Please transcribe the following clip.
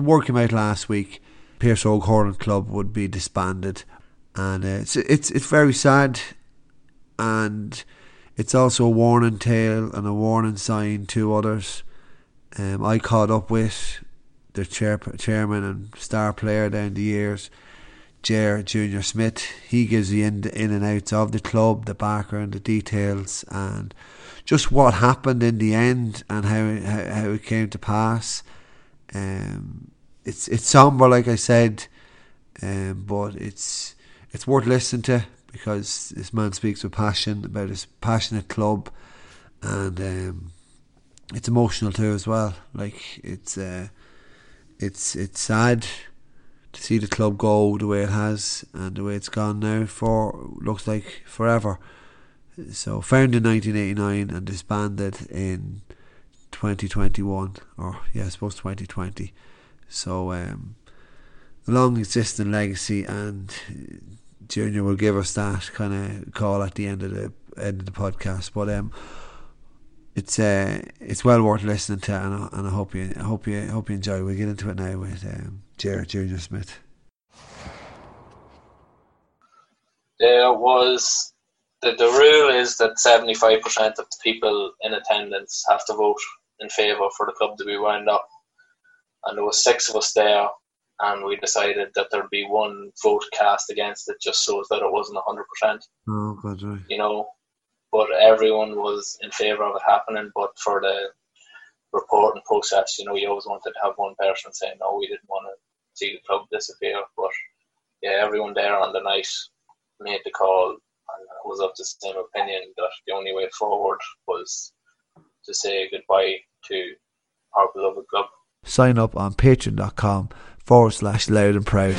the word came out last week. Óg Hurling Club would be disbanded, and uh, it's it's it's very sad, and it's also a warning tale and a warning sign to others. Um, I caught up with the chair, chairman and star player down the years, Jer Junior Smyth. He gives the in, in and outs of the club, the background, the details, and just what happened in the end and how how, how it came to pass. Um, it's it's somber, like I said, um, but it's it's worth listening to because this man speaks with passion about his passionate club, and um, it's emotional too as well. Like it's uh, it's it's sad to see the club go the way it has and the way it's gone now for looks like forever. So founded in 1989 and disbanded in 2021 or yeah, I suppose 2020. So um, long existing legacy and Junior will give us that kind of call at the end of the end of the podcast. But um, it's uh, it's well worth listening to, and I, and I hope you I hope you I hope you enjoy. We'll get into it now with um, Gerard Junior Smyth. There was the the rule is that seventy five percent of the people in attendance have to vote in favour for the club to be wound up, and there was six of us there, and we decided that there'd be one vote cast against it, just so that it wasn't hundred percent. Oh, God, right. You know, but everyone was in favour of it happening. But for the reporting process, you know, you always wanted to have one person saying, "No, we didn't want to see the club disappear." But yeah, everyone there on the night made the call and was of the same opinion that the only way forward was to say goodbye to our beloved club. Sign up on patreon.com forward slash loud and proud.